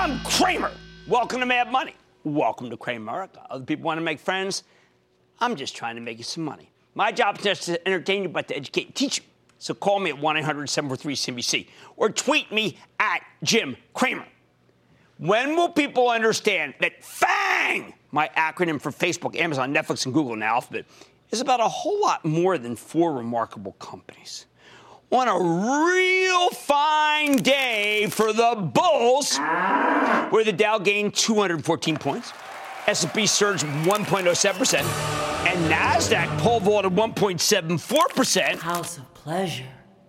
I'm Cramer. Welcome to Mad Money. Welcome to Cramerica. Other people want to make friends. I'm just trying to make you some money. My job is not to entertain you, but to educate and teach you. So call me at 1 800 743 CNBC or tweet me at Jim Cramer. When will people understand that FANG, my acronym for Facebook, Amazon, Netflix, and Google in Alphabet, is about a whole lot more than four remarkable companies? On a real fine day for the bulls, where the Dow gained 214 points, S&P surged 1.07%, and Nasdaq pole vaulted 1.74%. House of pleasure.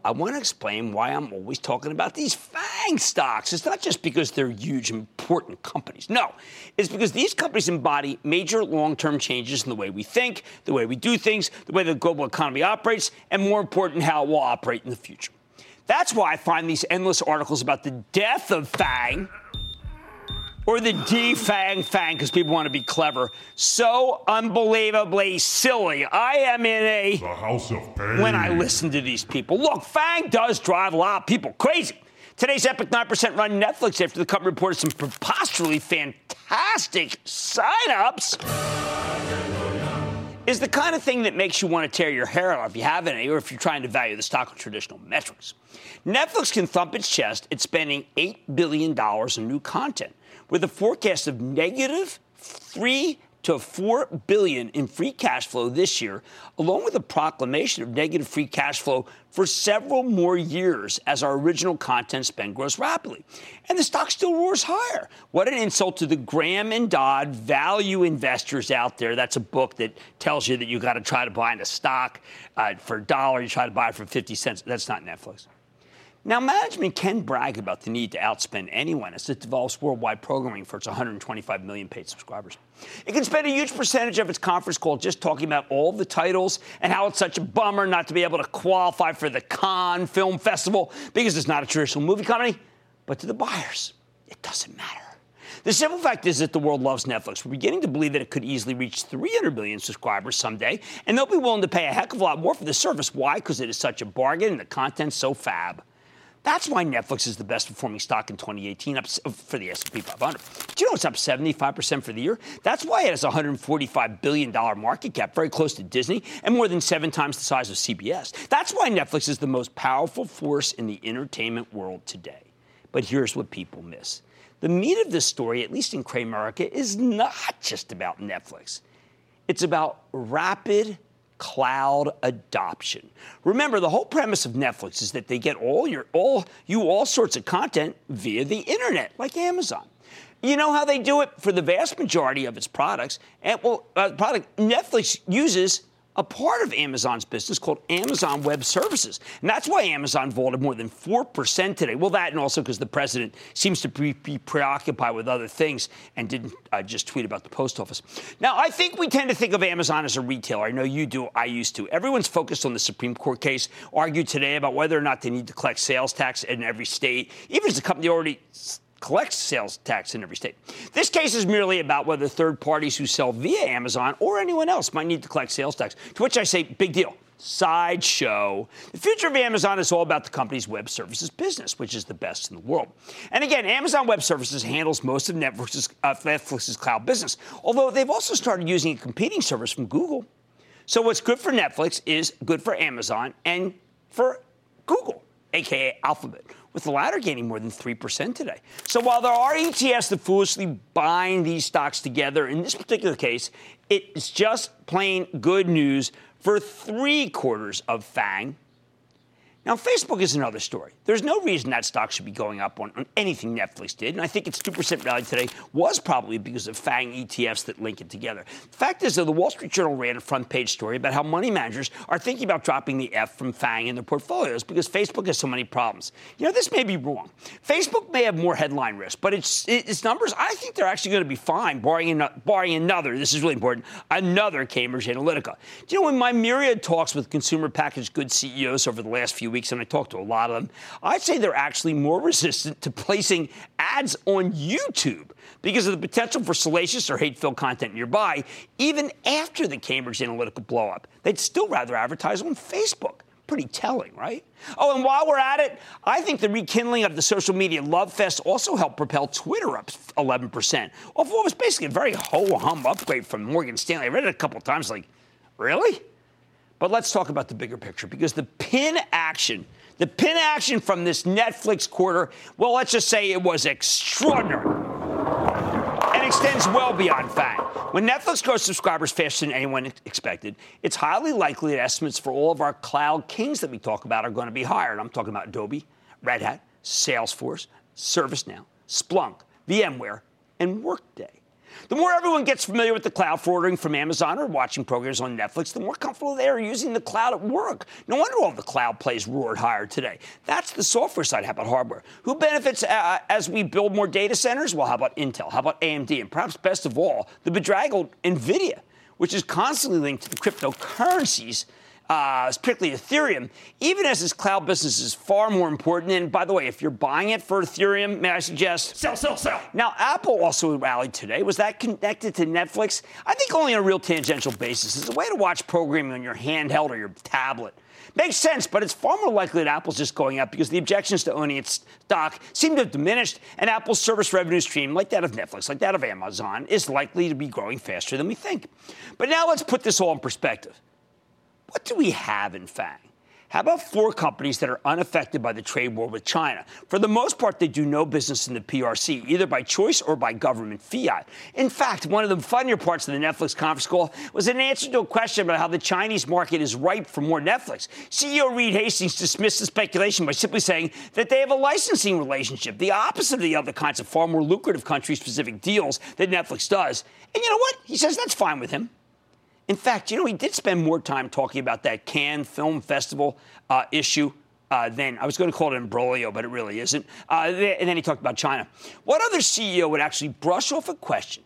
I want to explain why I'm always talking about these FANG stocks. It's not just because they're huge, important companies. No, it's because these companies embody major long term changes in the way we think, the way we do things, the way the global economy operates, and more important, how it will operate in the future. That's why I find these endless articles about the death of FANG or the defang fang Fang, because people want to be clever. So unbelievably silly. I am in a The House of Pain. when I listen to these people. Look, FANG does drive a lot of people crazy. Today's epic 9% run Netflix after the company reported some preposterously fantastic signups is the kind of thing that makes you want to tear your hair out if you have any or if you're trying to value the stock with traditional metrics. Netflix can thump its chest it's spending $8 billion in new content with a forecast of negative 3 to 4 billion in free cash flow this year, along with a proclamation of negative free cash flow for several more years as our original content spend grows rapidly. And the stock still roars higher. What an insult to the Graham and Dodd value investors out there. That's a book that tells you that you got to try to buy in a stock uh, for a dollar, you try to buy it for 50 cents. That's not Netflix. Now, management can brag about the need to outspend anyone as it develops worldwide programming for its 125 million paid subscribers. It can spend a huge percentage of its conference call just talking about all the titles and how it's such a bummer not to be able to qualify for the Cannes Film Festival because it's not a traditional movie company. But to the buyers, it doesn't matter. The simple fact is that the world loves Netflix. We're beginning to believe that it could easily reach 300 million subscribers someday, and they'll be willing to pay a heck of a lot more for the service. Why? Because it is such a bargain and the content's so fab. That's why Netflix is the best performing stock in 2018 up uh, for the S&P 500. Do you know it's up 75% for the year? That's why it has a 145 billion dollar market cap, very close to Disney, and more than seven times the size of CBS. That's why Netflix is the most powerful force in the entertainment world today. But here's what people miss: the meat of this story, at least in Cramerica, is not just about Netflix. It's about rapid cloud adoption. Remember, the whole premise of Netflix is that they get all your all you all sorts of content via the internet, like Amazon. You know how they do it for the vast majority of its products. And well, uh, product Netflix uses a part of Amazon's business called Amazon Web Services. And that's why Amazon vaulted more than 4% today. Well, that and also because the president seems to be, be preoccupied with other things and didn't uh, just tweet about the post office. Now, I think we tend to think of Amazon as a retailer. I know you do, I used to. Everyone's focused on the Supreme Court case, argued today about whether or not they need to collect sales tax in every state, even as the company already collects sales tax in every state. This case is merely about whether third parties who sell via Amazon or anyone else might need to collect sales tax. To which I say, big deal. Sideshow. The future of Amazon is all about the company's web services business, which is the best in the world. And again, Amazon Web Services handles most of Netflix's, uh, Netflix's cloud business, although they've also started using a competing service from Google. So what's good for Netflix is good for Amazon and for Google, aka Alphabet, with the latter gaining more than 3% today. So while there are ETFs that foolishly bind these stocks together, in this particular case, it's just plain good news for three quarters of FANG. Now, Facebook is another story. There's no reason that stock should be going up on, on anything Netflix did, and I think its 2% rally today was probably because of FANG ETFs that link it together. The fact is, though, the Wall Street Journal ran a front page story about how money managers are thinking about dropping the F from FANG in their portfolios because Facebook has so many problems. You know, this may be wrong. Facebook may have more headline risk, but its, its numbers, I think they're actually going to be fine, barring, barring another, this is really important, another Cambridge Analytica. Do you know, in my myriad talks with consumer packaged goods CEOs over the last few weeks, weeks, and I talked to a lot of them, I'd say they're actually more resistant to placing ads on YouTube because of the potential for salacious or hate filled content nearby, even after the Cambridge Analytica blowup. They'd still rather advertise on Facebook. Pretty telling, right? Oh, and while we're at it, I think the rekindling of the social media love fest also helped propel Twitter up 11%, off what was basically a very ho hum upgrade from Morgan Stanley. I read it a couple times, like, really? But let's talk about the bigger picture because the pin action, the pin action from this Netflix quarter, well, let's just say it was extraordinary and extends well beyond FANG. When Netflix grows subscribers faster than anyone expected, it's highly likely that estimates for all of our cloud kings that we talk about are going to be higher. And I'm talking about Adobe, Red Hat, Salesforce, ServiceNow, Splunk, VMware, and Workday. The more everyone gets familiar with the cloud for ordering from Amazon or watching programs on Netflix, the more comfortable they are using the cloud at work. No wonder all the cloud plays roared higher today. That's the software side. How about hardware? Who benefits uh, as we build more data centers? Well, how about Intel? How about AMD? And perhaps best of all, the bedraggled NVIDIA, which is constantly linked to the cryptocurrencies uh, particularly Ethereum, even as his cloud business is far more important. And by the way, if you're buying it for Ethereum, may I suggest sell, sell, sell. Now, Apple also rallied today. Was that connected to Netflix? I think only on a real tangential basis. It's a way to watch programming on your handheld or your tablet. Makes sense, but it's far more likely that Apple's just going up because the objections to owning its stock seem to have diminished, and Apple's service revenue stream, like that of Netflix, like that of Amazon, is likely to be growing faster than we think. But now let's put this all in perspective. What do we have in FANG? How about four companies that are unaffected by the trade war with China? For the most part, they do no business in the PRC, either by choice or by government fiat. In fact, one of the funnier parts of the Netflix conference call was an answer to a question about how the Chinese market is ripe for more Netflix. CEO Reed Hastings dismissed the speculation by simply saying that they have a licensing relationship, the opposite of the other kinds of far more lucrative country specific deals that Netflix does. And you know what? He says that's fine with him. In fact, you know, he did spend more time talking about that Cannes Film Festival uh, issue uh. I was going to call it imbroglio, but it really isn't. Uh, and then he talked about China. What other CEO would actually brush off a question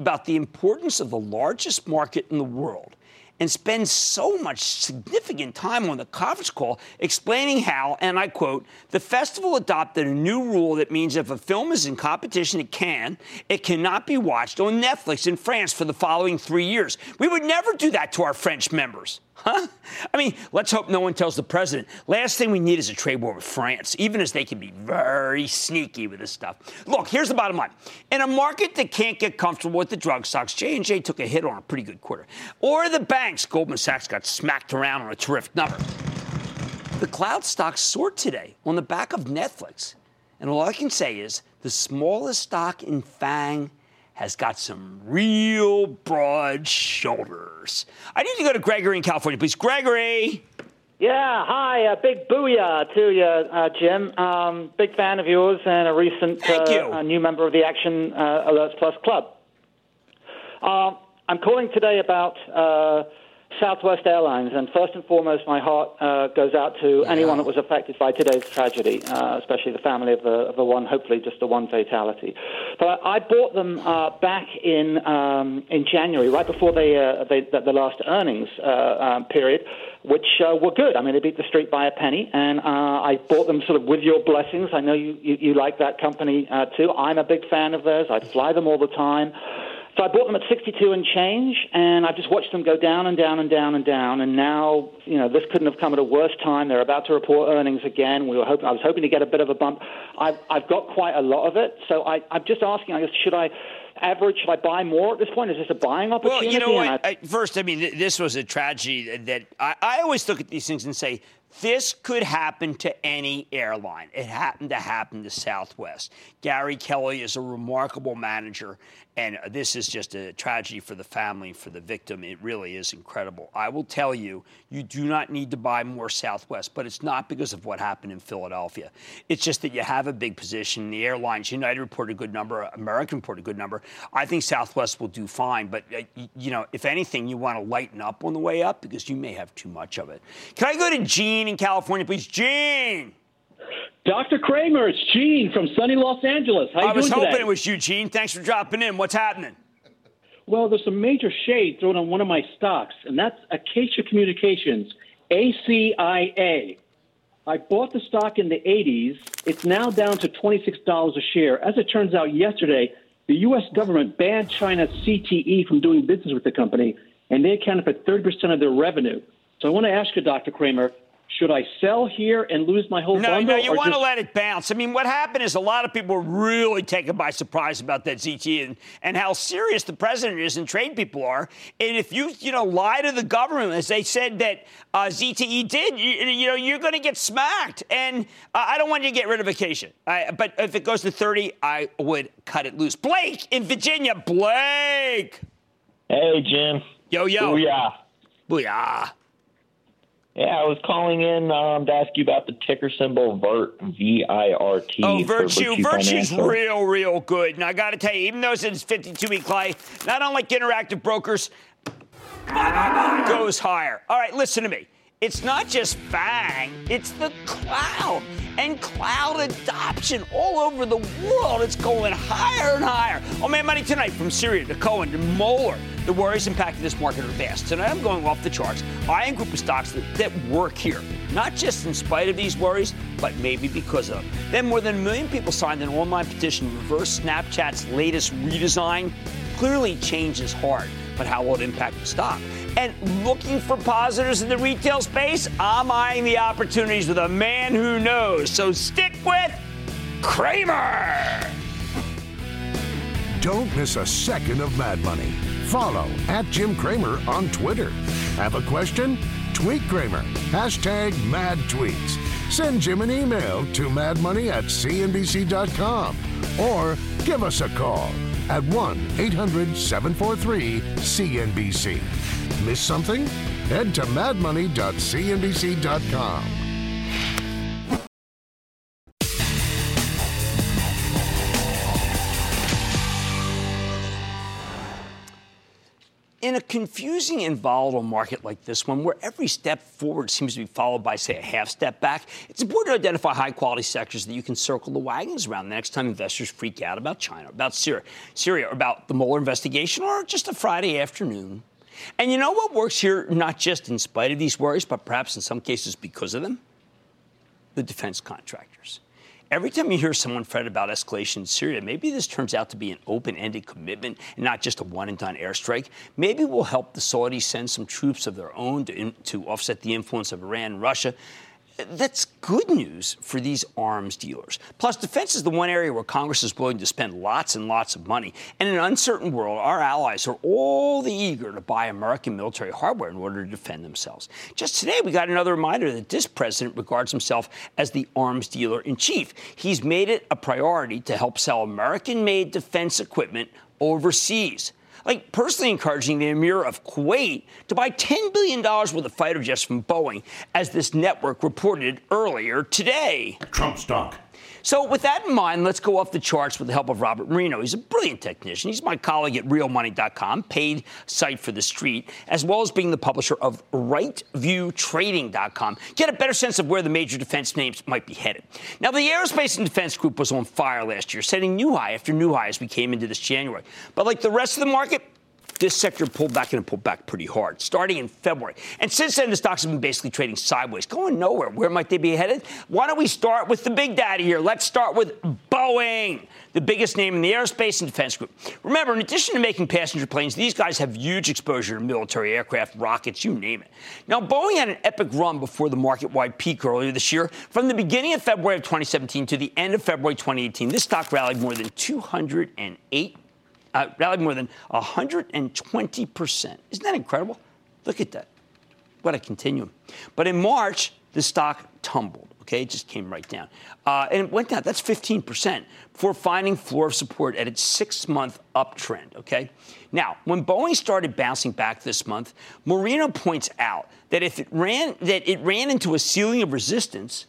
about the importance of the largest market in the world and spends so much significant time on the conference call explaining how, and I quote, the festival adopted a new rule that means if a film is in competition it can, it cannot be watched on Netflix in France for the following three years. We would never do that to our French members. Huh? I mean, let's hope no one tells the president. Last thing we need is a trade war with France, even as they can be very sneaky with this stuff. Look, here's the bottom line. In a market that can't get comfortable with the drug stocks, J&J took a hit on a pretty good quarter. Or the banks, Goldman Sachs got smacked around on a terrific number. The cloud stocks soared today on the back of Netflix. And all I can say is the smallest stock in FANG – has got some real broad shoulders. I need to go to Gregory in California, please. Gregory. Yeah, hi, a big booyah to you, uh, Jim. Um, big fan of yours and a recent uh, new member of the Action uh, Alerts Plus Club. Uh, I'm calling today about uh, Southwest Airlines. And first and foremost, my heart uh, goes out to yeah. anyone that was affected by today's tragedy, uh, especially the family of the, of the one, hopefully just the one fatality. But I, I bought them uh, back in um, in January, right before they, uh, they the, the, last earnings uh, um, period, which uh, were good. I mean, they beat the street by a penny, and I bought them sort of with your blessings. I know you, you, you like that company too. I'm a big fan of theirs. I fly them all the time. So I bought them at 62 and change, and I've just watched them go down and down and down and down. And now, you know, this couldn't have come at a worse time. They're about to report earnings again. We were hoping, I was hoping to get a bit of a bump. I've, I've got quite a lot of it. So I, I'm just asking, I guess, should I average? Should I buy more at this point? Is this a buying opportunity? Well, you know what? I, first, I mean, this was a tragedy that I, I always look at these things and say, This could happen to any airline. It happened to happen to Southwest. Gary Kelly is a remarkable manager, and this is just a tragedy for the family, for the victim. It really is incredible. I will tell you, you do not need to buy more Southwest, but it's not because of what happened in Philadelphia. It's just that you have a big position. The airlines, United reported a good number, American reported a good number. I think Southwest will do fine, but uh, you know, if anything, you want to lighten up on the way up because you may have too much of it. Can I go to Gene in California, please? Gene. Dr. Cramer, it's Gene from sunny Los Angeles. How you I was hoping today? it was you, Gene. Thanks for dropping in. What's happening? Well, there's some major shade thrown on one of my stocks, and that's Acacia Communications, ACIA. I bought the stock in the 80s. It's now down to $26 a share. As it turns out, yesterday, the U.S. government banned China's ZTE from doing business with the company, and they accounted for 30% of their revenue. So I want to ask you, Dr. Cramer, should I sell here and lose my whole no, bundle? No, you want just... to let it bounce. I mean, what happened is a lot of people were really taken by surprise about that ZTE and, and how serious the president is and trade people are. And if you, you know, lie to the government, as they said that uh, ZTE did, you, you know, you're going to get smacked. And uh, I don't want you to get rid of Acacia. I, but if it goes to 30, I would cut it loose. Blake in Virginia. Blake. Hey, Jim. Yo, yo. Booyah. Booyah. Yeah, I was calling in um, to ask you about the ticker symbol VIRT, V I R T. Oh, Virtu. Virtu Virtu's Financial. real, real good. And I got to tell you, even though it's 52 week high, not unlike interactive brokers, goes higher. All right, listen to me. It's not just FANG, it's the cloud and cloud adoption all over the world. It's going higher and higher. Oh, man, money tonight from Syria to Cohen to Mueller. The worries impacting this market are vast. Tonight I'm going off the charts. I am group of stocks that, that work here, not just in spite of these worries, but maybe because of them. Then more than a million people signed an online petition to reverse Snapchat's latest redesign. Clearly, change is hard, but how will it impact the stock? And looking for positives in the retail space, I'm eyeing the opportunities with a man who knows. So stick with Cramer. Don't miss a second of Mad Money. Follow at Jim Cramer on Twitter. Have a question? Tweet Cramer. Hashtag mad tweets. Send Jim an email to madmoney at cnbc.com or give us a call at 1 800 743 CNBC. Miss something? Head to madmoney.cnbc.com. In a confusing and volatile market like this one, where every step forward seems to be followed by, say, a half step back, it's important to identify high quality sectors that you can circle the wagons around the next time investors freak out about China, about Syria, Syria, about the Mueller investigation, or just a Friday afternoon. And you know what works here, not just in spite of these worries, but perhaps in some cases because of them? The defense contractors. Every time you hear someone fret about escalation in Syria, maybe this turns out to be an open ended commitment and not just a one and done airstrike. Maybe we'll help the Saudis send some troops of their own to, to offset the influence of Iran and Russia. That's good news for these arms dealers. Plus, defense is the one area where Congress is willing to spend lots and lots of money. And in an uncertain world, our allies are all the eager to buy American military hardware in order to defend themselves. Just today, we got another reminder that this president regards himself as the arms dealer in chief. He's made it a priority to help sell American made defense equipment overseas like personally encouraging the Emir of Kuwait to buy $10 billion worth of fighter jets from Boeing, as this network reported earlier today. Trump stock. So, with that in mind, let's go off the charts with the help of Robert Marino. He's a brilliant technician. He's my colleague at realmoney.com, paid site for the street, as well as being the publisher of rightviewtrading.com. Get a better sense of where the major defense names might be headed. Now, the aerospace and defense group was on fire last year, setting new high after new high as we came into this January. But like the rest of the market, this sector pulled back and pulled back pretty hard, starting in February. And since then, the stocks have been basically trading sideways, going nowhere. Where might they be headed? Why don't we start with the big daddy here? Let's start with Boeing, the biggest name in the aerospace and defense group. Remember, in addition to making passenger planes, these guys have huge exposure to military aircraft, rockets, you name it. Now, Boeing had an epic run before the market wide peak earlier this year. From the beginning of February of 2017 to the end of February 2018, this stock rallied more than 208 uh, rallied more than 120%. Isn't that incredible? Look at that. What a continuum. But in March, the stock tumbled. Okay, it just came right down. Uh, and it went down. That's 15% before finding floor of support at its six month uptrend. Okay. Now, when Boeing started bouncing back this month, Marino points out that if it ran, that it ran into a ceiling of resistance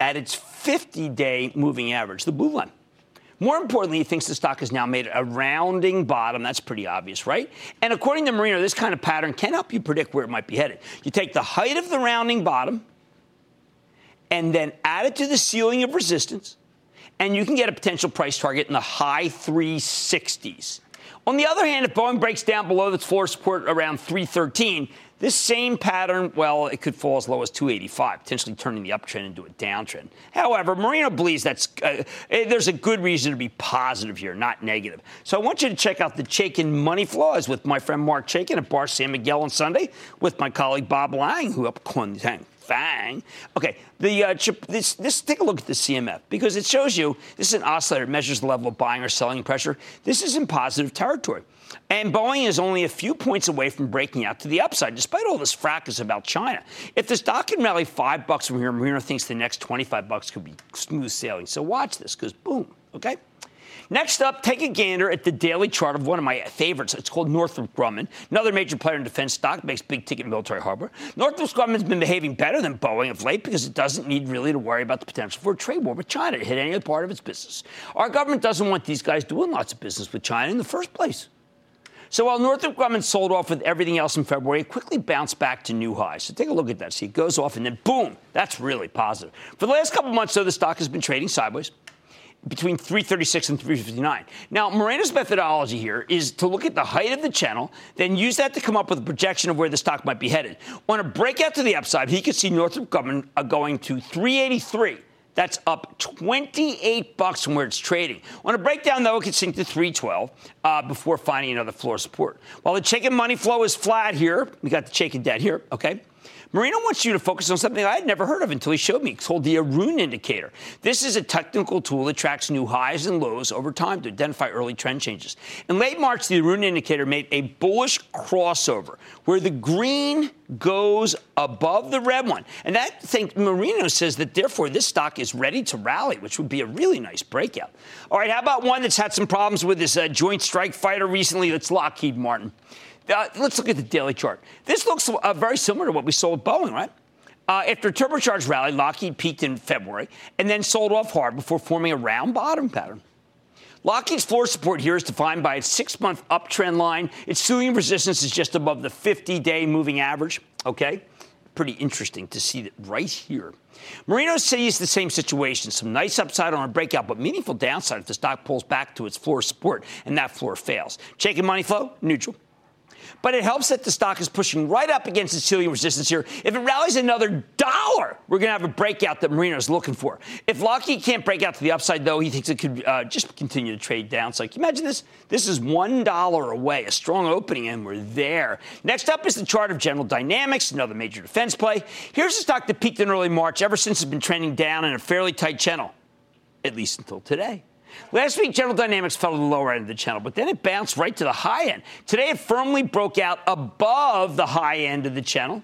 at its 50 day moving average, the blue line. More importantly, he thinks the stock has now made a rounding bottom. That's pretty obvious, right? And according to Marino, this kind of pattern can help you predict where it might be headed. You take the height of the rounding bottom and then add it to the ceiling of resistance, and you can get a potential price target in the high 360s. On the other hand, if Boeing breaks down below the floor support around 313, this same pattern, well, it could fall as low as 285, potentially turning the uptrend into a downtrend. However, Marino believes that's uh, eh, there's a good reason to be positive here, not negative. So I want you to check out the Chaikin Money Flaws with my friend Mark Chaikin at Bar San Miguel on Sunday, with my colleague Bob Lang, who up Fang. Fang. Okay, the uh, this this take a look at the CMF because it shows you this is an oscillator. Measures the level of buying or selling pressure. This is in positive territory. And Boeing is only a few points away from breaking out to the upside, despite all this fracas about China. If the stock can rally five bucks from here, Marino thinks the next 25 bucks could be smooth sailing. So watch this, because boom, okay? Next up, take a gander at the daily chart of one of my favorites. It's called Northrop Grumman, another major player in defense stock, makes big ticket military hardware. Northrop Grumman's been behaving better than Boeing of late because it doesn't need really to worry about the potential for a trade war with China to hit any part of its business. Our government doesn't want these guys doing lots of business with China in the first place. So while Northrop Grumman sold off with everything else in February, it quickly bounced back to new highs. So take a look at that. See, it goes off and then boom, that's really positive. For the last couple months, though, the stock has been trading sideways between 336 and 359. Now, Marino's methodology here is to look at the height of the channel, then use that to come up with a projection of where the stock might be headed. On a breakout to the upside, he could see Northrop Grumman uh, going to 383. That's up 28 bucks from where it's trading. On a breakdown, though, it could sink to 312 uh, before finding another floor support. While the Chaikin money flow is flat here, we got the Chaikin debt here, okay? Marino wants you to focus on something I had never heard of until he showed me. It's called the Aroon indicator. This is a technical tool that tracks new highs and lows over time to identify early trend changes. In late March, the Aroon indicator made a bullish crossover where the green goes above the red one. And that thing, Marino says that therefore this stock is ready to rally, which would be a really nice breakout. All right, how about one that's had some problems with this uh, joint strike fighter recently? That's Lockheed Martin. Uh, let's look at the daily chart. This looks uh, very similar to what we saw with Boeing, right? Uh, after a turbocharged rally, Lockheed peaked in February and then sold off hard before forming a round bottom pattern. Lockheed's floor support here is defined by its six month uptrend line. Its ceiling resistance is just above the 50 day moving average. Okay? Pretty interesting to see that right here. Marino sees the same situation. Some nice upside on a breakout, but meaningful downside if the stock pulls back to its floor support and that floor fails. Chaikin money flow, neutral but it helps that the stock is pushing right up against its ceiling resistance here. If it rallies another dollar, we're going to have a breakout that Marino is looking for. If Lockheed can't break out to the upside, though, he thinks it could uh, just continue to trade down. So, like, imagine this. This is one dollar away, a strong opening, and we're there. Next up is the chart of General Dynamics, another major defense play. Here's a stock that peaked in early March. Ever since, it's been trending down in a fairly tight channel, at least until today. Last week, General Dynamics fell to the lower end of the channel, but then it bounced right to the high end. Today, it firmly broke out above the high end of the channel.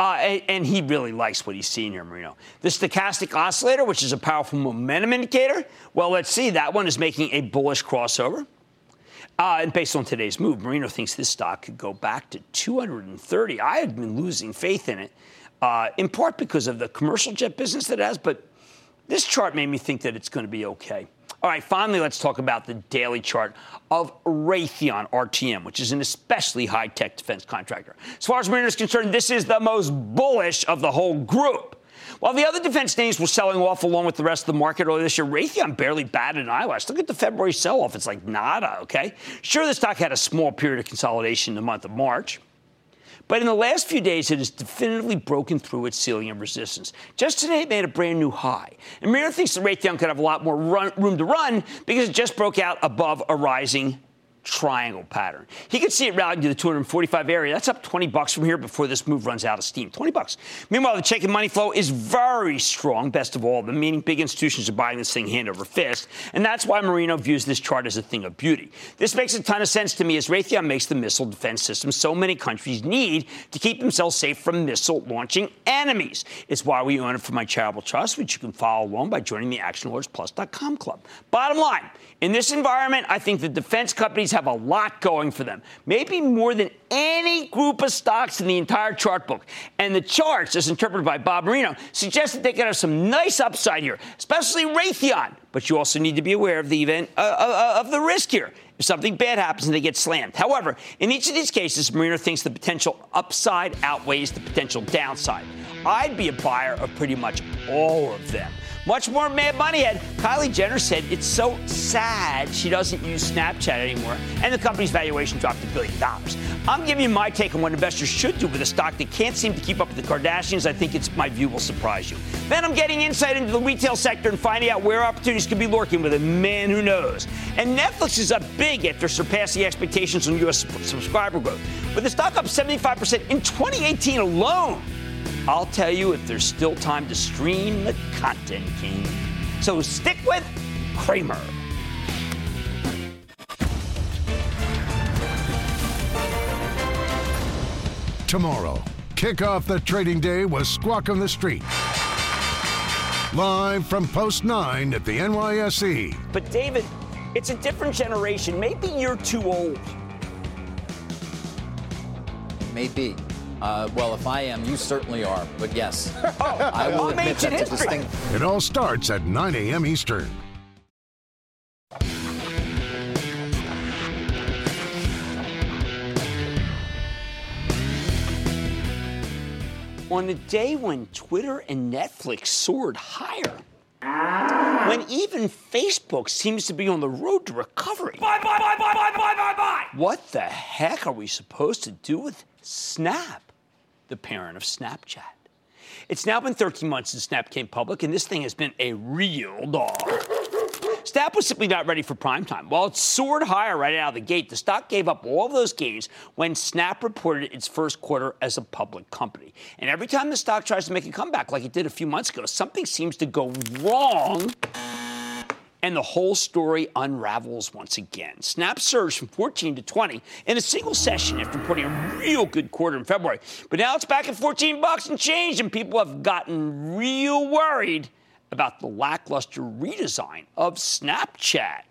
Uh, and, and, he really likes what he's seeing here, Marino. The stochastic oscillator, which is a powerful momentum indicator, well, let's see. That one is making a bullish crossover. Uh, and based on today's move, Marino thinks this stock could go back to 230. I had been losing faith in it, uh, in part because of the commercial jet business that it has, but this chart made me think that it's going to be okay. All right, finally, let's talk about the daily chart of Raytheon RTN, which is an especially high tech defense contractor. As far as Marino is concerned, this is the most bullish of the whole group. While the other defense names were selling off along with the rest of the market earlier this year, Raytheon barely batted an eyelash. Look at the February sell off. It's like nada, okay? Sure, the stock had a small period of consolidation in the month of March. But in the last few days, it has definitively broken through its ceiling of resistance. Just today, it made a brand new high. And Mira thinks the Raytheon could have a lot more run, room to run because it just broke out above a rising triangle pattern. He could see it rallying to the 245 area. That's up 20 bucks from here before this move runs out of steam. 20 bucks. Meanwhile, the Chaikin money flow is very strong, best of all, the meaning big institutions are buying this thing hand over fist. And that's why Marino views this chart as a thing of beauty. This makes a ton of sense to me as Raytheon makes the missile defense system so many countries need to keep themselves safe from missile launching enemies. It's why we own it for my charitable trust, which you can follow along by joining the ActionAlertsPlus.com club. Bottom line, in this environment, I think the defense companies have a lot going for them, maybe more than any group of stocks in the entire chart book. And the charts, as interpreted by Bob Marino, suggest that they could have some nice upside here, especially Raytheon. But you also need to be aware of the event uh, uh, uh of the risk here. If something bad happens and they get slammed. However, in each of these cases, Marino thinks the potential upside outweighs the potential downside. I'd be a buyer of pretty much all of them. Much more Mad Money had. Kylie Jenner said it's so sad she doesn't use Snapchat anymore, and the company's valuation dropped a billion dollars. I'm giving you my take on what investors should do with a stock that can't seem to keep up with the Kardashians. I think it's my view will surprise you. Then I'm getting insight into the retail sector and finding out where opportunities could be lurking with a man who knows. And Netflix is up big after surpassing expectations on U.S. subscriber growth, with the stock up 75% in 2018 alone. I'll tell you if there's still time to stream the content king. So stick with Cramer. Tomorrow, kick off the trading day with Squawk on the Street. Live from Post 9 at the NYSE. But David, it's a different generation. Maybe you're too old. Maybe. Uh, well, if I am, you certainly are. But yes, oh, I will admit that's a distinct. It all starts at 9 a.m. Eastern. On a day when Twitter and Netflix soared higher, when even Facebook seems to be on the road to recovery. Buy, buy, buy, buy, buy, buy, buy, buy. What the heck are we supposed to do with Snap? The parent of Snapchat. It's now been 13 months since Snap came public, and this thing has been a real dog. Snap was simply not ready for prime time. While it soared higher right out of the gate, the stock gave up all of those gains when Snap reported its first quarter as a public company. And every time the stock tries to make a comeback like it did a few months ago, something seems to go wrong and the whole story unravels once again. Snap surged from 14 to 20 in a single session after reporting a real good quarter in February. But now it's back at 14 bucks and change, and people have gotten real worried about the lackluster redesign of Snapchat.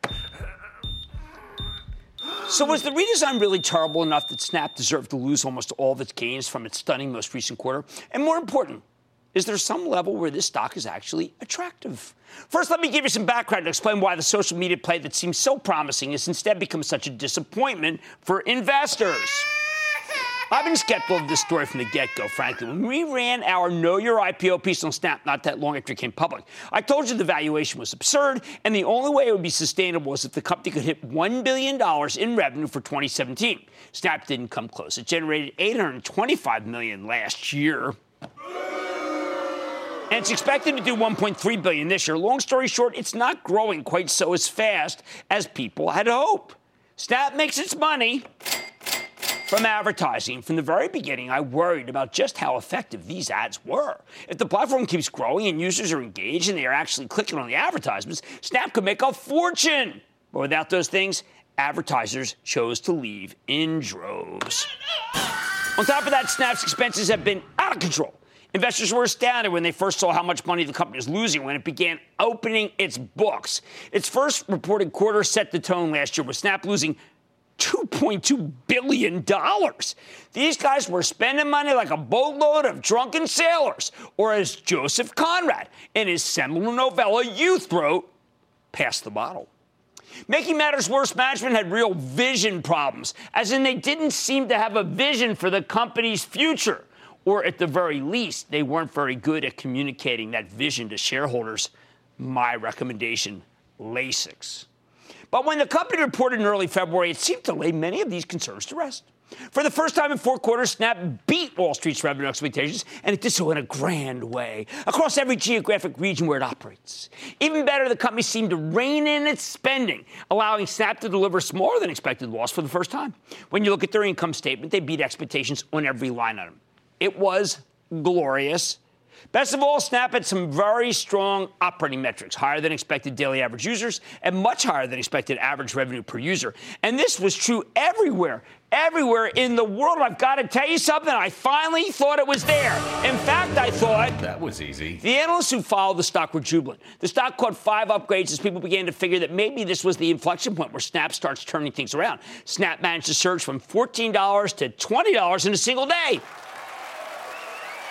So was the redesign really terrible enough that Snap deserved to lose almost all of its gains from its stunning most recent quarter? And more important, is there some level where this stock is actually attractive? First, let me give you some background to explain why the social media play that seems so promising has instead become such a disappointment for investors. I've been skeptical of this story from the get go, frankly. When we ran our Know Your IPO piece on Snap not that long after it came public, I told you the valuation was absurd, and the only way it would be sustainable was if the company could hit $1 billion in revenue for 2017. Snap didn't come close. It generated 825 million last year and it's expected to do 1.3 billion this year. Long story short, it's not growing quite so as fast as people had hoped. Snap makes its money from advertising. From the very beginning, I worried about just how effective these ads were. If the platform keeps growing and users are engaged and they are actually clicking on the advertisements, Snap could make a fortune. But without those things, advertisers chose to leave in droves. On top of that, Snap's expenses have been out of control. Investors were astounded when they first saw how much money the company was losing when it began opening its books. Its first reported quarter set the tone last year with Snap losing $2.2 billion. These guys were spending money like a boatload of drunken sailors, or as Joseph Conrad in his seminal novella Youth wrote, pass the bottle. Making matters worse, management had real vision problems, as in they didn't seem to have a vision for the company's future or at the very least, they weren't very good at communicating that vision to shareholders. My recommendation Lasix. But when the company reported in early February, it seemed to lay many of these concerns to rest. For the first time in four quarters, Snap beat Wall Street's revenue expectations, and it did so in a grand way across every geographic region where it operates. Even better, the company seemed to rein in its spending, allowing Snap to deliver smaller than expected loss for the first time. When you look at their income statement, they beat expectations on every line item. It was glorious. Best of all, Snap had some very strong operating metrics, higher than expected daily average users and much higher than expected average revenue per user. And this was true everywhere, everywhere in the world. I've got to tell you something. I finally thought it was there. In fact, I thought that was easy. The analysts who followed the stock were jubilant. The stock caught five upgrades as people began to figure that maybe this was the inflection point where Snap starts turning things around. Snap managed to surge from $14 to $20 in a single day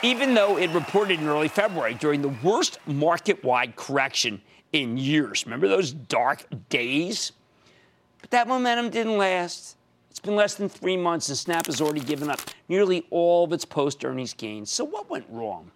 even though it reported in early February during the worst market wide correction in years. Remember those dark days? But that momentum didn't last. It's been less than three months, and Snap has already given up nearly all of its post earnings gains. So, what went wrong?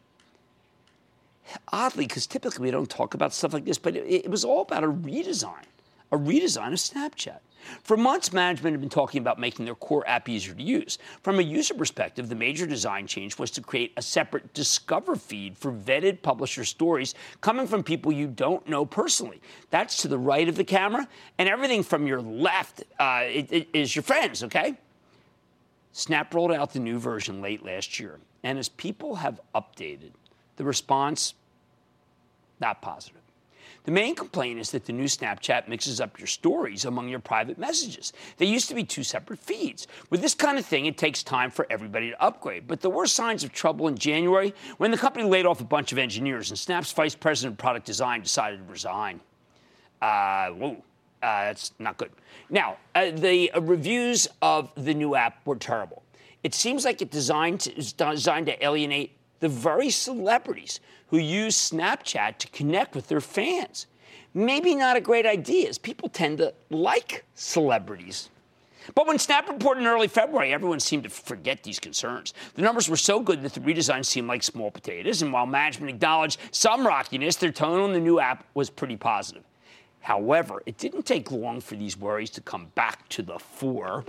Oddly, because typically we don't talk about stuff like this, but it, it was all about a redesign, a redesign of Snapchat. For months, management had been talking about making their core app easier to use. From a user perspective, the major design change was to create a separate Discover feed for vetted publisher stories coming from people you don't know personally. That's to the right of the camera, and everything from your left uh, is your friends, okay? Snap rolled out the new version late last year, and as people have updated, the response not positive. The main complaint is that the new Snapchat mixes up your stories among your private messages. They used to be two separate feeds. With this kind of thing, it takes time for everybody to upgrade. But there were signs of trouble in January when the company laid off a bunch of engineers and Snap's vice president of product design decided to resign. Uh, whoa. Uh, that's not good. Now, uh, the uh, reviews of the new app were terrible. It seems like it designed to, designed to alienate the very celebrities who use Snapchat to connect with their fans. Maybe not a great idea, as people tend to like celebrities. But when Snap reported in early February, everyone seemed to forget these concerns. The numbers were so good that the redesign seemed like small potatoes, and while management acknowledged some rockiness, their tone on the new app was pretty positive. However, it didn't take long for these worries to come back to the fore.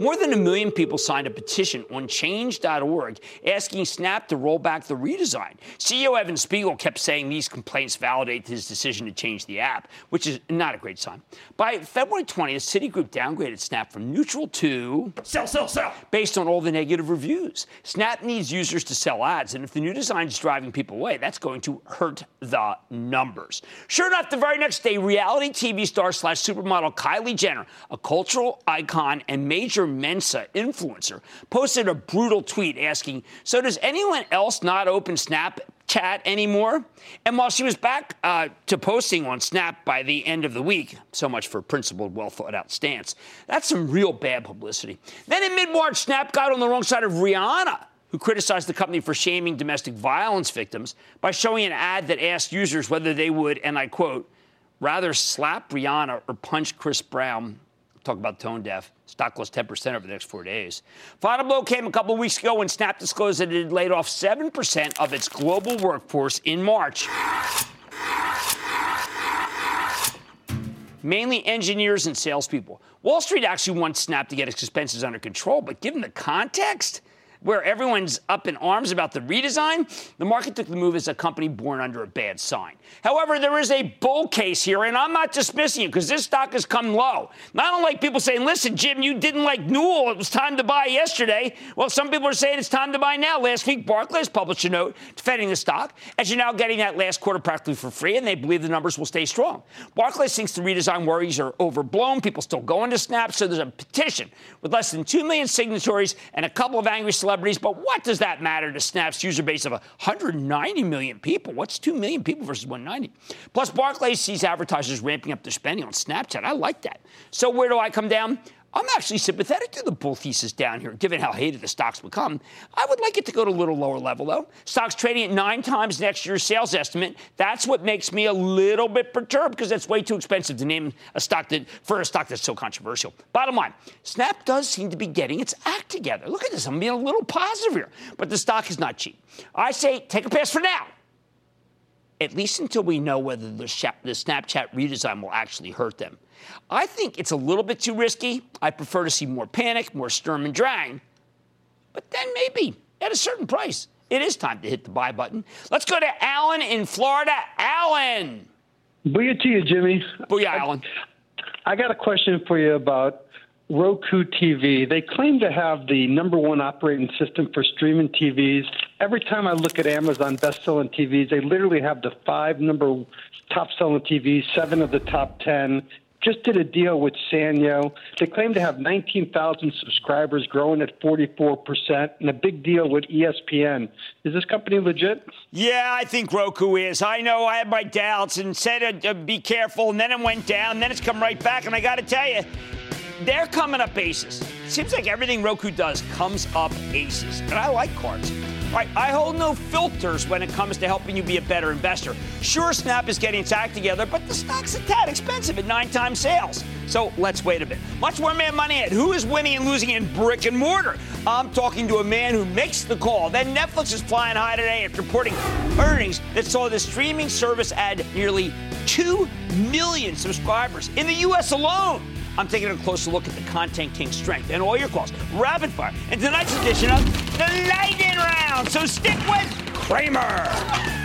More than a million people signed a petition on change.org asking Snap to roll back the redesign. CEO Evan Spiegel kept saying these complaints validate his decision to change the app, which is not a great sign. By February 20th, Citigroup downgraded Snap from neutral to sell, sell, sell, based on all the negative reviews. Snap needs users to sell ads, and if the new design is driving people away, that's going to hurt the numbers. Sure enough, the very next day, reality TV star slash supermodel Kylie Jenner, a cultural icon and major Mensa influencer, posted a brutal tweet asking, So does anyone else not open Snapchat anymore? And while she was back uh, to posting on Snap by the end of the week, so much for principled, well thought out stance, that's some real bad publicity. Then in mid March, Snap got on the wrong side of Rihanna who criticized the company for shaming domestic violence victims by showing an ad that asked users whether they would, and I quote, rather slap Rihanna or punch Chris Brown talk about tone deaf. Stock lost 10% over the next four days. Final blow came a couple weeks ago when Snap disclosed that it had laid off 7% of its global workforce in March. Mainly engineers and salespeople. Wall Street actually wants Snap to get its expenses under control, but given the context, where everyone's up in arms about the redesign, the market took the move as a company born under a bad sign. However, there is a bull case here, and I'm not dismissing it because this stock has come low. Not unlike people saying, listen, Jim, you didn't like Newell. It was time to buy yesterday. Well, some people are saying it's time to buy now. Last week, Barclays published a note defending the stock, as you're now getting that last quarter practically for free, and they believe the numbers will stay strong. Barclays thinks the redesign worries are overblown. People still going to Snap, so there's a petition with less than 2 million signatories and a couple of angry. But what does that matter to Snap's user base of 190 million people? What's 2 million people versus 190? Plus, Barclays sees advertisers ramping up their spending on Snapchat. I like that. So, where do I come down? I'm actually sympathetic to the bull thesis down here, given how hated the stocks become. I would like it to go to a little lower level, though. Stocks trading at nine times next year's sales estimate. That's what makes me a little bit perturbed because that's way too expensive to name a stock that for a stock that's so controversial. Bottom line, Snap does seem to be getting its act together. Look at this. I'm being a little positive here, but the stock is not cheap. I say take a pass for now. At least until we know whether the, the Snapchat redesign will actually hurt them. I think it's a little bit too risky. I prefer to see more panic, more Sturm and Drang. But then maybe at a certain price, it is time to hit the buy button. Let's go to Alan in Florida. Alan. Booyah to you, Jimmy. Booyah, Alan. I got a question for you about Roku TV. They claim to have the number one operating system for streaming TVs. Every time I look at Amazon best-selling TVs, they literally have the five number top-selling TVs, seven of the top ten. Just did a deal with Sanyo. They claim to have 19,000 subscribers, growing at 44%, and a big deal with ESPN. Is this company legit? Yeah, I think Roku is. I know I had my doubts and said uh, be careful, and then it went down, and then it's come right back. And I got to tell you, they're coming up aces. Seems like everything Roku does comes up aces. And I like cards. Right, I hold no filters when it comes to helping you be a better investor. Sure, Snap is getting its act together, but the stock's a tad expensive at nine times sales. So let's wait a bit. Much more Mad Money at who is winning and losing in brick and mortar. I'm talking to a man who makes the call. Then Netflix is flying high today after reporting earnings that saw the streaming service add nearly 2 million subscribers in the U.S. alone. I'm taking a closer look at the Content King strength and all your calls. Rapid fire in tonight's edition of the Lightning Round. So stick with Cramer.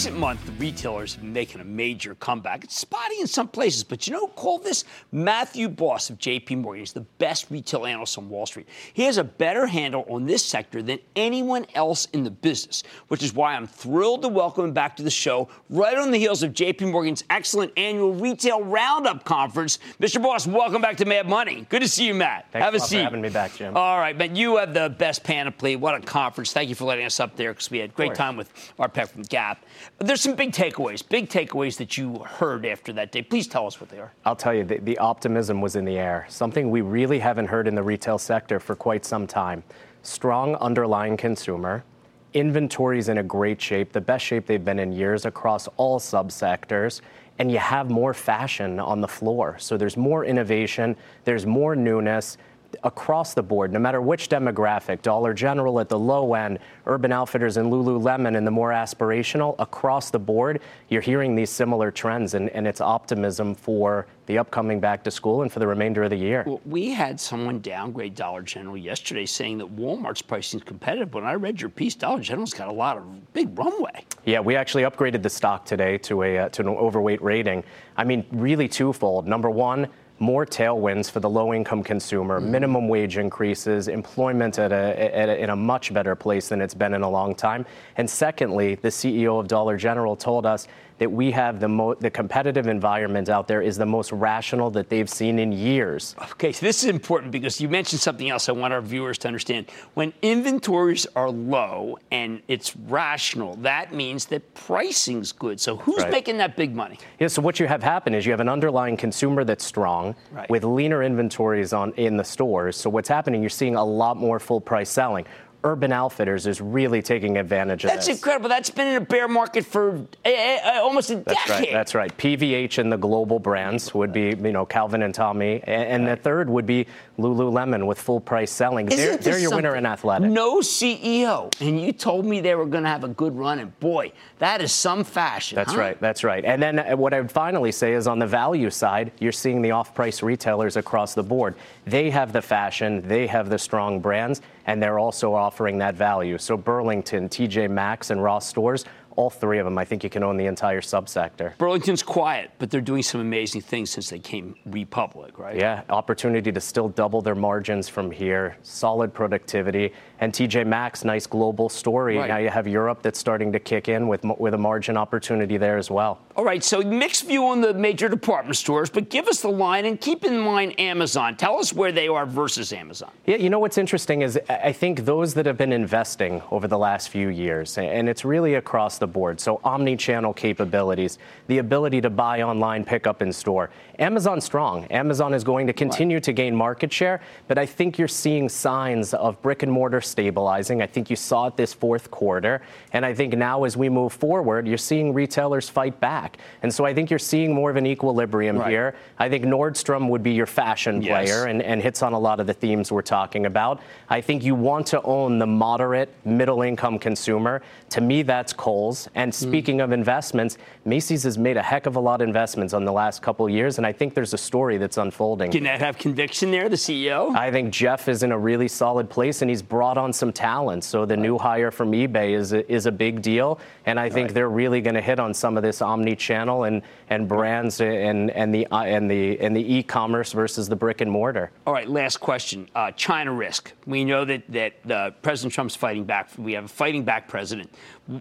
Recent month, the retailers have been making a major comeback. It's spotty in some places, but you know, call this Matthew Boss of JP Morgan. He's the best retail analyst on Wall Street. He has a better handle on this sector than anyone else in the business, which is why I'm thrilled to welcome him back to the show right on the heels of JP Morgan's excellent annual retail roundup conference. Mr. Boss, welcome back to Mad Money. Good to see you, Matt. Thanks have a, a seat. For having me back, Jim. All right, man. You have the best panoply. What a conference. Thank you for letting us up there because we had great time with Art Peck from Gap. There's some big takeaways, big takeaways that you heard after that day. Please tell us what they are. I'll tell you, the, the optimism was in the air, something we really haven't heard in the retail sector for quite some time. Strong underlying consumer, inventories in a great shape, the best shape they've been in years across all subsectors, and you have more fashion on the floor. So there's more innovation, there's more newness across the board, no matter which demographic, Dollar General at the low end, Urban Outfitters and Lululemon and the more aspirational, across the board, you're hearing these similar trends, and, and it's optimism for the upcoming back to school and for the remainder of the year. Well, we had someone downgrade Dollar General yesterday saying that Walmart's pricing is competitive. When I read your piece, Dollar General's got a lot of big runway. Yeah, we actually upgraded the stock today to a uh, to an overweight rating. I mean, really twofold. Number one, more tailwinds for the low income consumer, mm-hmm. minimum wage increases, employment at a, at a, in a much better place than it's been in a long time. And secondly, the CEO of Dollar General told us that we have the mo- the competitive environment out there is the most rational that they've seen in years. Okay, so this is important because you mentioned something else I want our viewers to understand. When inventories are low and it's rational, that means that pricing's good. So who's right. making that big money? Yeah, so what you have happen is you have an underlying consumer that's strong right. with leaner inventories on in the stores. So what's happening, you're seeing a lot more full price selling. Urban Outfitters is really taking advantage of this. That's this. incredible. That's been in a bear market for uh, uh, almost a That's decade. Right. That's right. PVH and the global brands would be, you know, Calvin and Tommy, and, and the third would be Lululemon with full price selling. they're, they're your winner in athletic. No CEO, and you told me they were going to have a good run, and boy, that is some fashion. That's huh? right. That's right. And then uh, what I would finally say is on the value side, you're seeing the off-price retailers across the board. They have the fashion, they have the strong brands, and they're also offering that value. So Burlington, TJ Maxx, and Ross stores all three of them, I think you can own the entire subsector. Burlington's quiet, but they're doing some amazing things since they came republic, right? Yeah, opportunity to still double their margins from here, solid productivity, and TJ Maxx, nice global story. Right. Now you have Europe that's starting to kick in with with a margin opportunity there as well. All right, so mixed view on the major department stores, but give us the line and keep in mind Amazon. Tell us where they are versus Amazon. Yeah, you know what's interesting is I think those that have been investing over the last few years, and it's really across the board. So omni-channel capabilities, the ability to buy online, pick up in store. Amazon strong. Amazon is going to continue right. to gain market share, but I think you're seeing signs of brick and mortar stabilizing. I think you saw it this fourth quarter, and I think now as we move forward, you're seeing retailers fight back. And so I think you're seeing more of an equilibrium right. here. I think Nordstrom would be your fashion yes. player and, and hits on a lot of the themes we're talking about. I think you want to own the moderate, middle income consumer. To me, that's Kohl's. And hmm. speaking mm. of investments, Macy's has made a heck of a lot of investments on the last couple of years, and I think there's a story that's unfolding. Can that have conviction there, the CEO? I think Jeff is in a really solid place, and he's brought on some talent. So the new hire from eBay is a, is a big deal, and I think right. they're really going to hit on some of this omni-channel and, and brands and, and the uh, and the and the e-commerce versus the brick and mortar. All right, last question. Uh, China risk. We know that that uh, President Trump's fighting back. We have a fighting back president.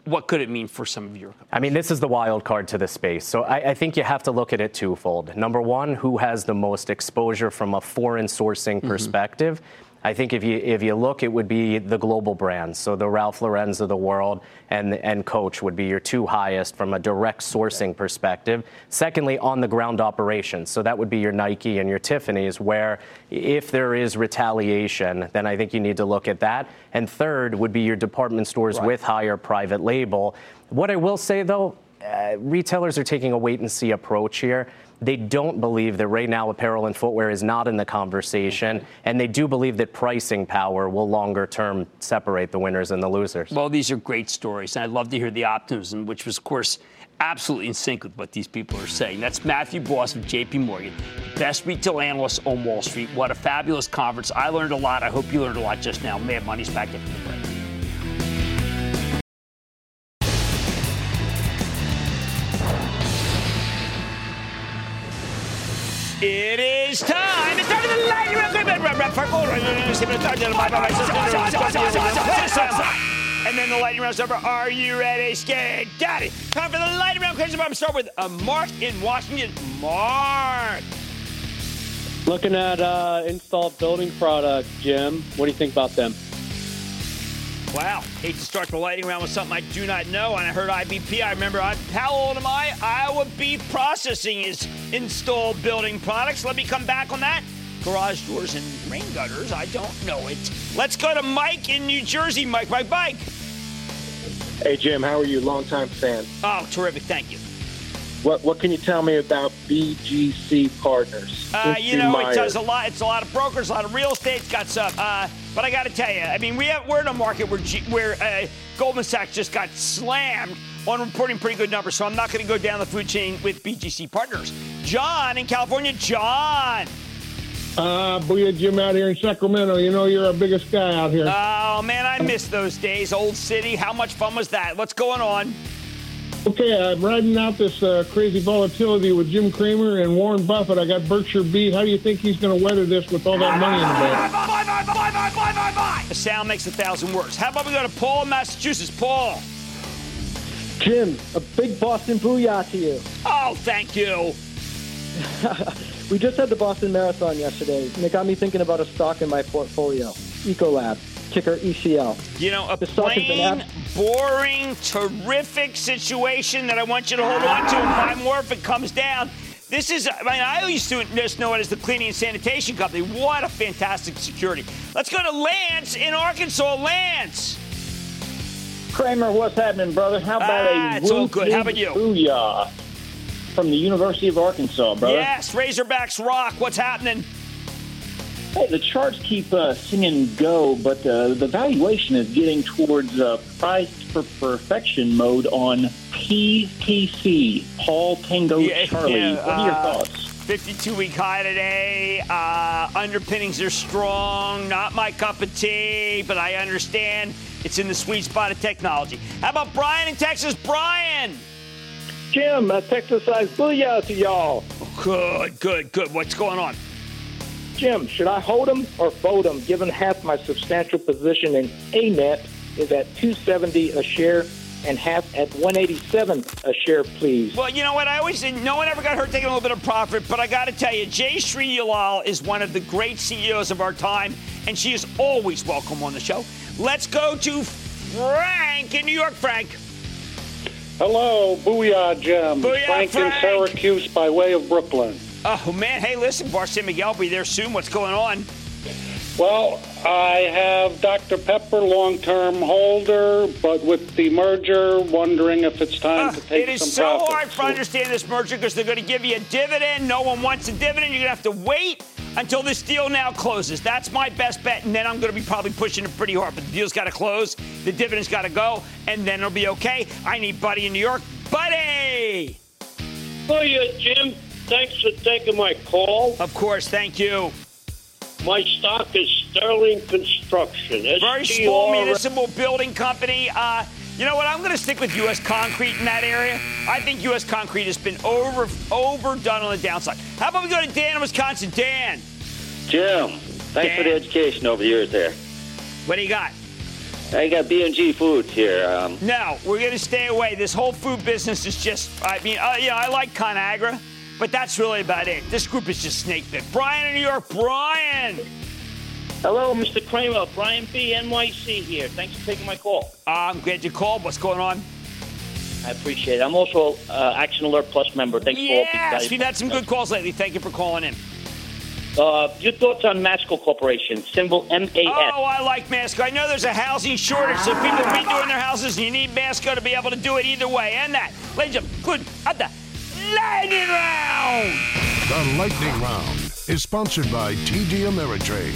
What could it mean for some of your? Companies? I mean, this is the wild card to the space. So I, I think you have to look at it twofold. Number one, who has the most exposure from a foreign sourcing mm-hmm. perspective? I think if you if you look, it would be the global brands. So the Ralph Lauren's of the world and and Coach would be your two highest from a direct sourcing perspective. Secondly, on the ground operations. So that would be your Nike and your Tiffany's, where if there is retaliation, then I think you need to look at that. And third would be your department stores right. with higher private label. What I will say though, uh, retailers are taking a wait and see approach here. They don't believe that right now apparel and footwear is not in the conversation, and they do believe that pricing power will longer term separate the winners and the losers. Well, these are great stories, and I'd love to hear the optimism, which was, of course, absolutely in sync with what these people are saying. That's Matthew Boss of JP Morgan, best retail analyst on Wall Street. What a fabulous conference. I learned a lot. I hope you learned a lot just now. Mad Money's back after the break. It is time. It's time for the lightning round. And then the lightning round's over. Are you ready? Got it. Time for the lightning round. question. I'm going to start with a Mark in Washington. Mark. Looking at uh, installed building products, Jim. What do you think about them? Wow. Hate to start the lightning round with something I do not know. And I heard IBP. I remember, I, how old am I? Iowa Beef Processing is installed building products. Let me come back on that. Garage doors and rain gutters. I don't know it. Let's go to Mike in New Jersey. Mike, Mike, Mike. Hey, Jim. How are you? Longtime fan. Oh, terrific. Thank you. What What can you tell me about BGC Partners? Uh, you know, it does a lot. It's a lot of brokers, a lot of real estate. It's got some. Uh, but I got to tell you, I mean, we have, we're in a market where G, where uh, Goldman Sachs just got slammed on reporting pretty good numbers. So I'm not going to go down the food chain with BGC Partners. John in California. John. Uh, booyah, Jim, out here in Sacramento. You know you're our biggest guy out here. Oh man, I miss those days. Old City. How much fun was that? What's going on? Okay, I'm riding out this uh, crazy volatility with Jim Cramer and Warren Buffett. I got Berkshire B. How do you think he's going to weather this with all that money in the bank? Buy, buy, buy, buy, buy, buy, buy. A sound makes a thousand words. How about we go to Paul in Massachusetts? Paul. Jim, a big Boston booyah to you. Oh, thank you. we just had the Boston Marathon yesterday, and it got me thinking about a stock in my portfolio, Ecolab ticker ECL. You know, a plain, boring, terrific situation that I want you to hold on to and buy more if it comes down. This is, I mean, I used to just know it as the cleaning and sanitation company. What a fantastic security. Let's go to Lance in Arkansas. Lance. Cramer, what's happening, brother? How about ah, a it's all good. How about you? Booyah from the University of Arkansas, brother. Yes, Razorbacks rock. What's happening? Hey, the charts keep uh, singing go, but uh, the valuation is getting towards uh, price for perfection mode on PTC, Paul Tango yeah, Charlie. Yeah, what are your uh, thoughts? 52 week high today. Uh, underpinnings are strong. Not my cup of tea, but I understand it's in the sweet spot of technology. How about Brian in Texas? Brian! Jim, a Texas size booyah to y'all. Good, good, good. What's going on? Jim, should I hold them or fold them given half my substantial position in ANET is at 270 a share and half at 187 a share, please. Well, you know what? I always say no one ever got hurt taking a little bit of profit, but I got to tell you, Jayshree is one of the great CEOs of our time, and she is always welcome on the show. Let's go to Frank in New York. Frank. Hello, Booyah Jim. Booyah, Frank, Frank in Syracuse by way of Brooklyn. Oh man, hey, listen, Bar San Miguel, be there soon. What's going on? Well, I have Dr. Pepper long-term holder, but with the merger, wondering if it's time uh, to take It is some so profits. hard to understand this merger because they're going to give you a dividend. No one wants a dividend. You're going to have to wait until this deal now closes. That's my best bet, and then I'm going to be probably pushing it pretty hard. But the deal's got to close, the dividend's got to go, and then it'll be okay. I need Buddy in New York. Buddy! Oh, yeah, Jim. Thanks for taking my call. Of course, thank you. My stock is Sterling Construction. Very small municipal building company. Uh, you know what? I'm going to stick with U.S. Concrete in that area. I think U.S. Concrete has been over overdone on the downside. How about we go to Dan in Wisconsin? Dan. Jim, thanks Dan. for the education over the years there. What do you got? I got B&G Foods here. Um, no, we're going to stay away. This whole food business is just, I mean, uh, yeah, I like ConAgra. But that's really about it. This group is just snake bit. Brian in New York. Brian. Hello, Mr. Cramer. Brian B. NYC here. Thanks for taking my call. Uh, I'm glad you called. What's going on? I appreciate it. I'm also uh, Action Alert Plus member. Thanks for all Yes, we've had some good calls lately. Thank you for calling in. Uh, your thoughts on Masco Corporation, symbol MAS? Oh, I like Masco. I know there's a housing shortage, so people redoing their houses, and you need Masco to be able to do it either way. And that, ladies and gentlemen, good Lightning Round! The Lightning Round is sponsored by TD Ameritrade.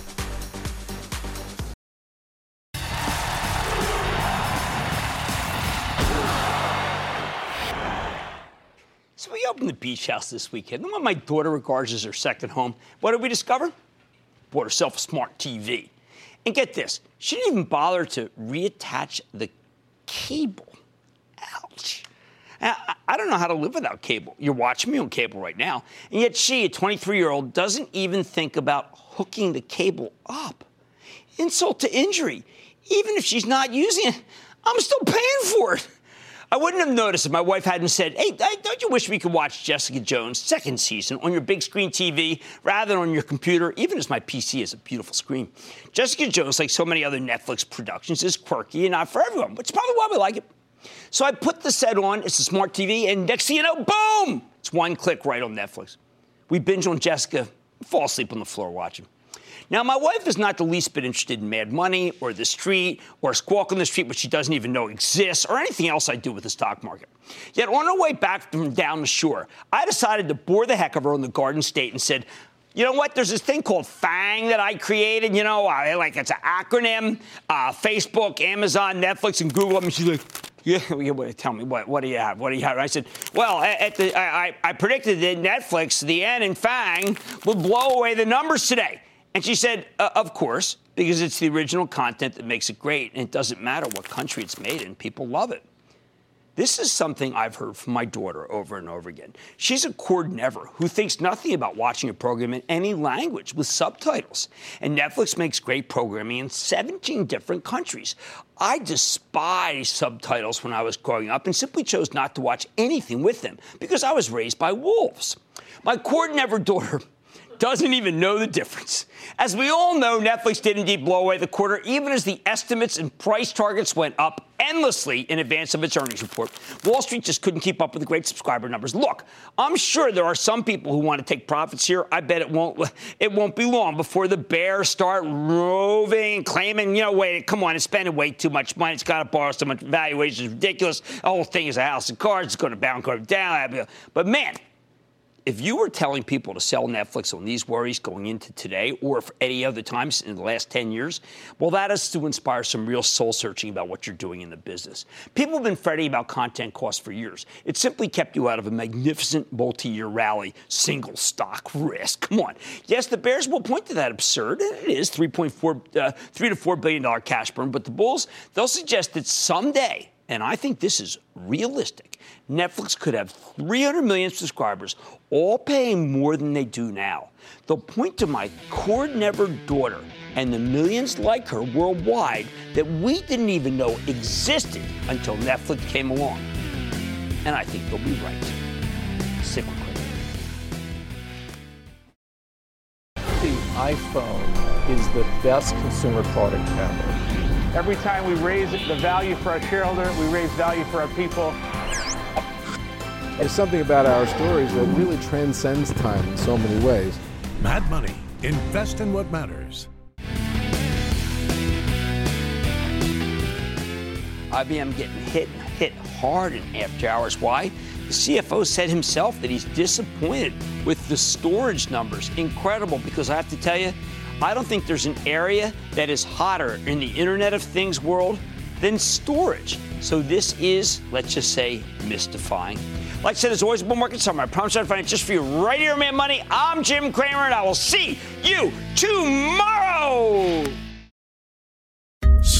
opened the beach house this weekend. The one my daughter regards as her second home. What did we discover? Bought herself a smart TV. And get this, she didn't even bother to reattach the cable. Ouch. I don't know how to live without cable. You're watching me on cable right now. And yet she, a 23 year old, doesn't even think about hooking the cable up. Insult to injury. Even if she's not using it, I'm still paying for it. I wouldn't have noticed if my wife hadn't said, hey, don't you wish we could watch Jessica Jones' second season on your big screen TV rather than on your computer, even as my PC is a beautiful screen? Jessica Jones, like so many other Netflix productions, is quirky and not for everyone, which is probably why we like it. So I put the set on, it's a smart TV, and next thing you know, boom! It's one click right on Netflix. We binge on Jessica, fall asleep on the floor watching. Now, my wife is not the least bit interested in Mad Money or the street or Squawk on the Street, which she doesn't even know exists, or anything else I do with the stock market. Yet on our way back from down the shore, I decided to bore the heck of her on the Garden State and said, you know what? There's this thing called FANG that I created. You know, like it's an acronym. Uh, Facebook, Amazon, Netflix, and Google. I mean, she's like, yeah, tell me what? What do you have? What do you have? I said, well, at the, I, I predicted that Netflix, the N in FANG, would blow away the numbers today. And she said, uh, Of course, because it's the original content that makes it great, and it doesn't matter what country it's made in, people love it. This is something I've heard from my daughter over and over again. She's a cord never who thinks nothing about watching a program in any language with subtitles. And Netflix makes great programming in 17 different countries. I despised subtitles when I was growing up and simply chose not to watch anything with them because I was raised by wolves. My cord never daughter doesn't even know the difference. As we all know, Netflix did indeed blow away the quarter, even as the estimates and price targets went up endlessly in advance of its earnings report. Wall Street just couldn't keep up with the great subscriber numbers. Look, I'm sure there are some people who want to take profits here. I bet it won't it won't be long before the bears start roving, claiming, you know, wait, come on, it's spending way too much money. It's got to borrow so much. Valuation is ridiculous. The whole thing is a house of cards. It's going to bounce down. But man, if you were telling people to sell Netflix on these worries going into today or for any other times in the last 10 years, well, that is to inspire some real soul searching about what you're doing in the business. People have been fretting about content costs for years. It simply kept you out of a magnificent multi year rally, single stock risk. Come on. Yes, the Bears will point to that absurd, and it is 3.4, uh, 3 to $4 billion cash burn, but the Bulls, they'll suggest that someday, and I think this is realistic. Netflix could have 300 million subscribers, all paying more than they do now. They'll point to my cord never daughter and the millions like her worldwide that we didn't even know existed until Netflix came along. And I think they'll be right. Stick with The iPhone is the best consumer product ever. Every time we raise the value for our shareholder, we raise value for our people. There's something about our stories that really transcends time in so many ways. Mad Money. Invest in what matters. IBM getting hit and hit hard in after hours. Why? The CFO said himself that he's disappointed with the storage numbers. Incredible, because I have to tell you, I don't think there's an area that is hotter in the Internet of Things world than storage. So this is, let's just say, mystifying. Like I said, there's always a bull market somewhere. I promise I'll find it just for you right here, man. Money. I'm Jim Cramer, and I will see you tomorrow.